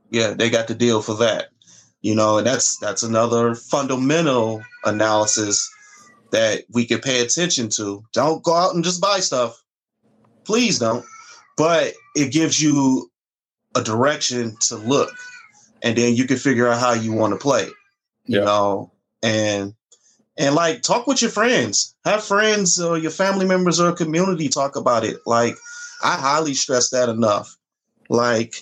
Yeah, they got the deal for that. You know, and that's that's another fundamental analysis that we can pay attention to. Don't go out and just buy stuff. Please don't. But it gives you a direction to look. And then you can figure out how you want to play. You yeah. know, and and like talk with your friends. Have friends or your family members or community talk about it. Like I highly stress that enough. Like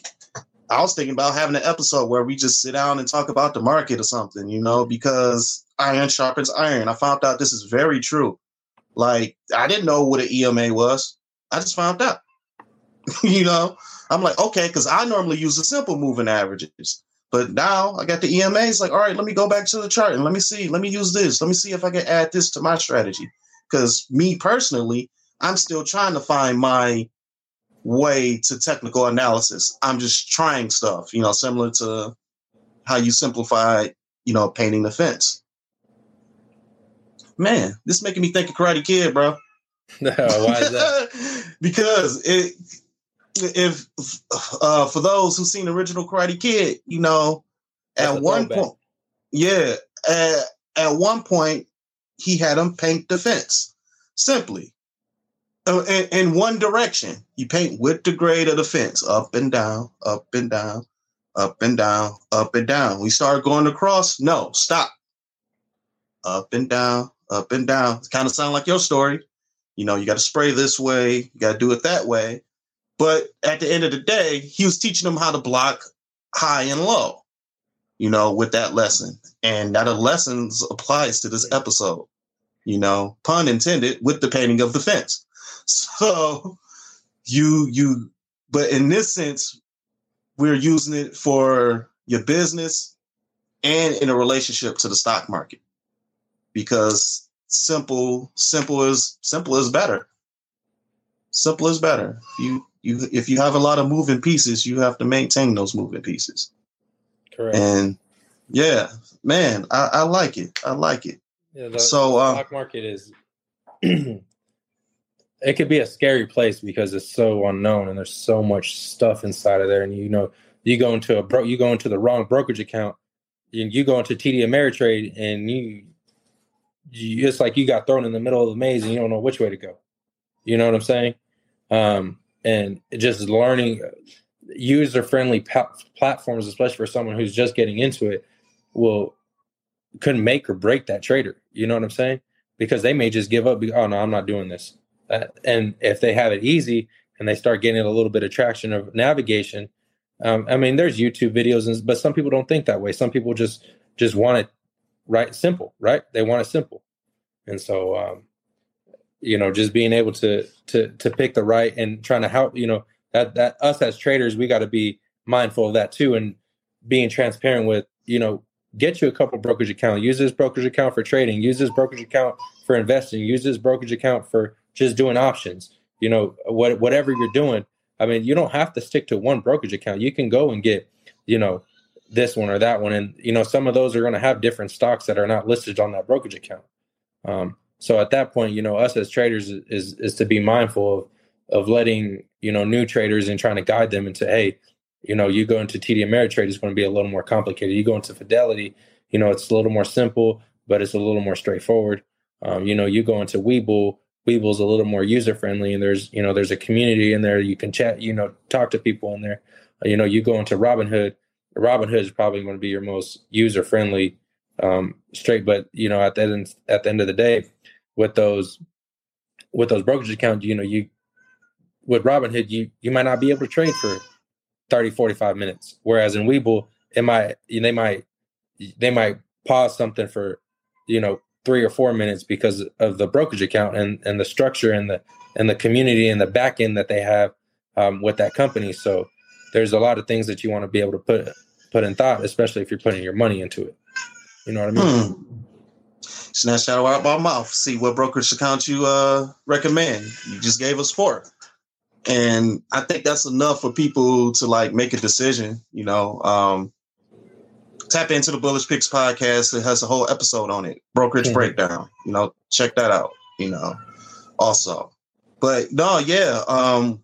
I was thinking about having an episode where we just sit down and talk about the market or something, you know, because iron sharpens iron. I found out this is very true. Like I didn't know what an EMA was. I just found out. [laughs] you know, I'm like, okay, because I normally use the simple moving averages. But now I got the EMA. It's like, all right, let me go back to the chart and let me see. Let me use this. Let me see if I can add this to my strategy. Because me personally, I'm still trying to find my way to technical analysis. I'm just trying stuff, you know, similar to how you simplify, you know, painting the fence man, this is making me think of Karate Kid, bro. No, [laughs] why is that? [laughs] because it, if uh, for those who've seen the original Karate Kid, you know, That's at one point, yeah, at, at one point he had him paint the fence simply. Uh, in, in one direction, you paint with the grade of the fence, up and down, up and down, up and down, up and down. We start going across. No, stop. Up and down, up and down. It kind of sound like your story. You know, you got to spray this way, you got to do it that way. But at the end of the day, he was teaching them how to block high and low, you know, with that lesson. And that lessons applies to this episode, you know, pun intended, with the painting of the fence. [laughs] So you, you, but in this sense, we're using it for your business and in a relationship to the stock market because simple simple is simple is better simple is better you you if you have a lot of moving pieces you have to maintain those moving pieces. Correct. And yeah man i, I like it. I like it. Yeah, the, so the uh, stock market is [clears throat] it could be a scary place because it's so unknown and there's so much stuff inside of there. And you know you go into a bro you go into the wrong brokerage account you, you go into TD Ameritrade and you you, it's like you got thrown in the middle of the maze and you don't know which way to go. You know what I'm saying? Um, and just learning user friendly pa- platforms, especially for someone who's just getting into it, will could make or break that trader. You know what I'm saying? Because they may just give up. Oh no, I'm not doing this. Uh, and if they have it easy and they start getting a little bit of traction of navigation, um, I mean, there's YouTube videos, and, but some people don't think that way. Some people just just want it right simple right they want it simple and so um you know just being able to to to pick the right and trying to help you know that that us as traders, we got to be mindful of that too, and being transparent with you know get you a couple brokerage account. Use this brokerage account for trading. Use this brokerage account for investing. Use this brokerage account for just doing options. You know, what whatever you're doing. I mean, you don't have to stick to one brokerage account. You can go and get, you know, this one or that one, and you know, some of those are going to have different stocks that are not listed on that brokerage account. Um, so at that point, you know, us as traders is is, to be mindful of of letting you know new traders and trying to guide them into hey you know you go into td ameritrade is going to be a little more complicated. You go into fidelity you know it's a little more simple but it's a little more straightforward. Um, you know you go into webull webull's a little more user friendly and there's you know there's a community in there. You can chat you know talk to people in there. You know you go into robinhood robinhood is probably going to be your most user friendly um, straight but you know at the end at the end of the day with those with those brokerage accounts you know you with Robinhood, you you might not be able to trade for 30, 45 minutes. Whereas in Webull, it might they might they might pause something for, you know, three or four minutes because of the brokerage account and, and the structure and the and the community and the back end that they have um, with that company. So there's a lot of things that you want to be able to put put in thought, especially if you're putting your money into it. You know what I mean? Hmm. Snatch that out my mouth. See what brokerage account you uh, recommend. You just gave us four and I think that's enough for people to like make a decision. You know, um, tap into the Bullish Picks podcast. It has a whole episode on it, brokerage mm-hmm. breakdown. You know, check that out. You know, also, but no, yeah, um,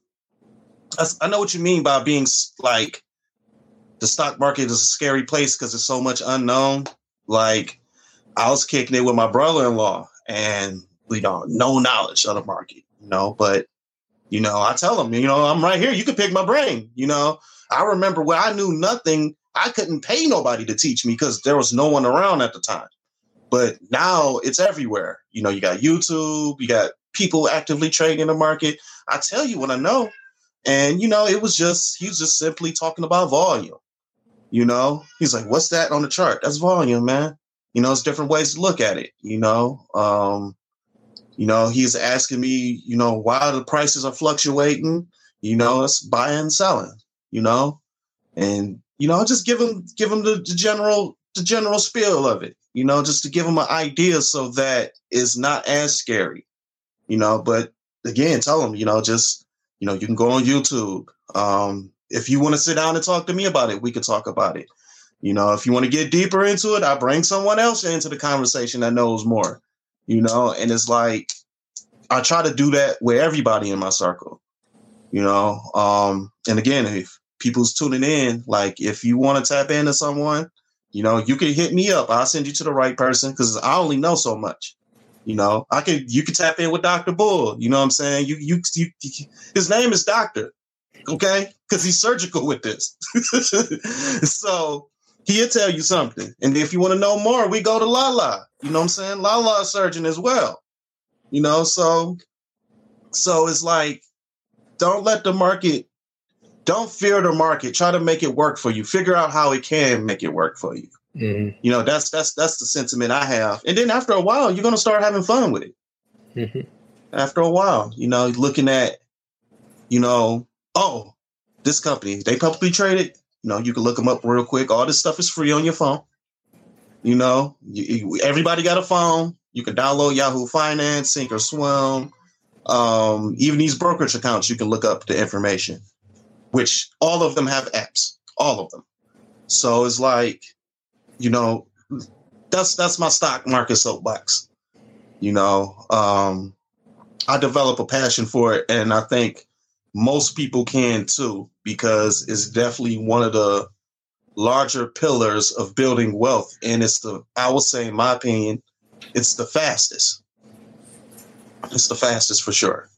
I, I know what you mean by being like the stock market is a scary place because there's so much unknown. Like I was kicking it with my brother-in-law, and we don't no knowledge of the market. You know, but you know, I tell them, you know, I'm right here. You can pick my brain. You know, I remember when I knew nothing. I couldn't pay nobody to teach me because there was no one around at the time. But now it's everywhere. You know, you got YouTube, you got people actively trading in the market. I tell you what I know. And, you know, it was just, he was just simply talking about volume. You know, he's like, what's that on the chart? That's volume, man. You know, it's different ways to look at it, you know. Um, you know, he's asking me, you know, why the prices are fluctuating. You know, it's buying and selling. You know, and you know, just give him give him the, the general the general spiel of it. You know, just to give him an idea so that it's not as scary. You know, but again, tell him, you know, just you know, you can go on YouTube. Um, if you want to sit down and talk to me about it, we could talk about it. You know, if you want to get deeper into it, I bring someone else into the conversation that knows more you know, and it's like I try to do that with everybody in my circle, you know. Um, and again, if people's tuning in, like if you want to tap into someone, you know, you can hit me up. I'll send you to the right person because I only know so much. You know, I can you can tap in with Dr. Bull. You know what I'm saying? You you, you, his name is Doctor, okay? Because he's surgical with this. [laughs] so he'll tell you something. And if you want to know more, we go to Lala. You know what I'm saying? Lala surgeon as well. You know, so so it's like don't let the market don't fear the market. Try to make it work for you. Figure out how it can make it work for you. Mm-hmm. You know, that's that's that's the sentiment I have. And then after a while, you're gonna start having fun with it. Mm-hmm. After a while, you know, looking at, you know, oh, this company, they publicly traded you know, you can look them up real quick. All this stuff is free on your phone. You know, you, you, everybody got a phone. You can download Yahoo Finance, Thinkorswim. Um, even these brokerage accounts, you can look up the information, which all of them have apps, all of them. So it's like, you know, that's that's my stock market soapbox. You know, um, I develop a passion for it, and I think most people can too, because it's definitely one of the larger pillars of building wealth. And it's the, I would say, in my opinion, it's the fastest. It's the fastest for sure.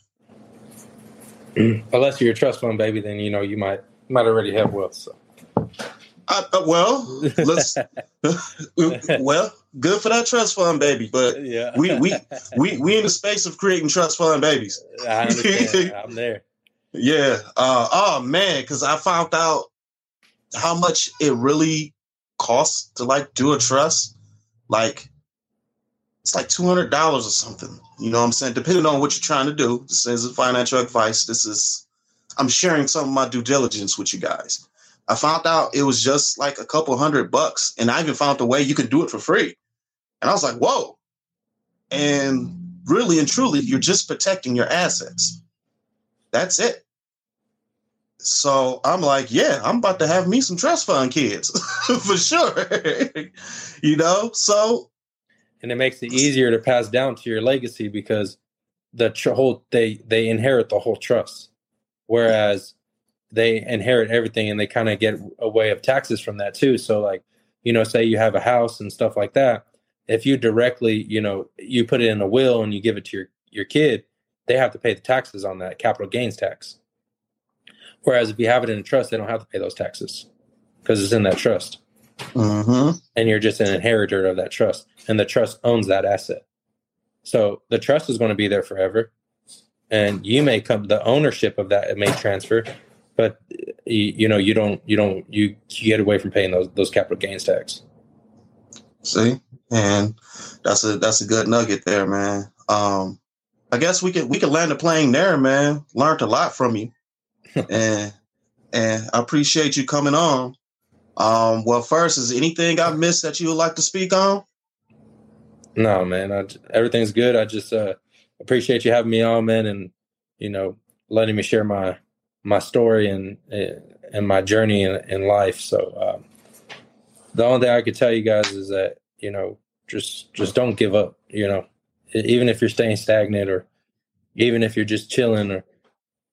Unless you're a trust fund baby, then you know you might you might already have wealth. So. Uh, uh, well, [laughs] let's. [laughs] well, good for that trust fund baby, but yeah. we we we we in the [laughs] space of creating trust fund babies. I understand. I'm there. Yeah. Uh, oh man, because I found out how much it really costs to like do a trust. Like it's like two hundred dollars or something. You know what I'm saying? Depending on what you're trying to do. This is financial advice. This is I'm sharing some of my due diligence with you guys. I found out it was just like a couple hundred bucks, and I even found a way you could do it for free. And I was like, whoa. And really and truly, you're just protecting your assets. That's it. So I'm like, yeah, I'm about to have me some trust fund kids [laughs] for sure. you know, so and it makes it easier to pass down to your legacy because the tr- whole they they inherit the whole trust, whereas they inherit everything and they kind of get a way of taxes from that too. So like, you know, say you have a house and stuff like that. If you directly, you know, you put it in a will and you give it to your your kid, they have to pay the taxes on that capital gains tax. Whereas if you have it in a trust, they don't have to pay those taxes because it's in that trust. Mm-hmm. And you're just an inheritor of that trust, and the trust owns that asset. So the trust is going to be there forever, and you may come the ownership of that it may transfer, but you, you know you don't you don't you, you get away from paying those those capital gains tax. See, and that's a that's a good nugget there, man. Um, I guess we could we could land a plane there, man. Learned a lot from you and and I appreciate you coming on. Um, well, first, is anything I missed that you would like to speak on? No, man. I, everything's good. I just uh, appreciate you having me on, man, and you know, letting me share my my story and and my journey in, in life. So, um, the only thing I could tell you guys is that you know, just just don't give up. You know, even if you're staying stagnant or even if you're just chilling or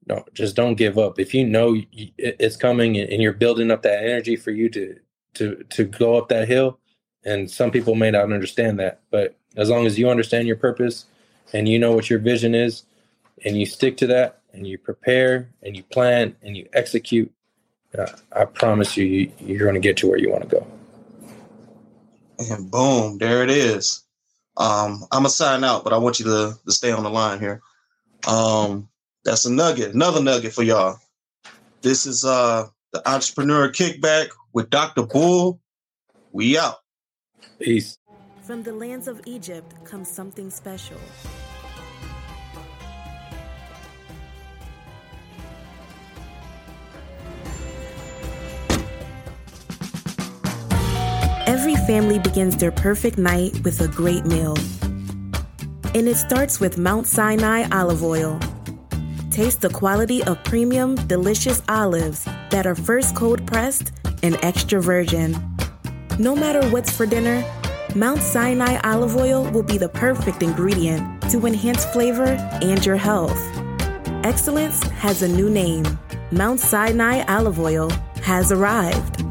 no, just don't give up. If you know it's coming and you're building up that energy for you to to to go up that hill, and some people may not understand that, but as long as you understand your purpose and you know what your vision is, and you stick to that, and you prepare and you plan and you execute, uh, I promise you, you're going to get to where you want to go. And boom, there it is. Um, I'm gonna sign out, but I want you to, to stay on the line here. Um, that's a nugget, another nugget for y'all. This is uh the entrepreneur kickback with Dr. Bull. We out. Peace. From the lands of Egypt comes something special. Every family begins their perfect night with a great meal. And it starts with Mount Sinai olive oil Taste the quality of premium, delicious olives that are first cold pressed and extra virgin. No matter what's for dinner, Mount Sinai olive oil will be the perfect ingredient to enhance flavor and your health. Excellence has a new name. Mount Sinai olive oil has arrived.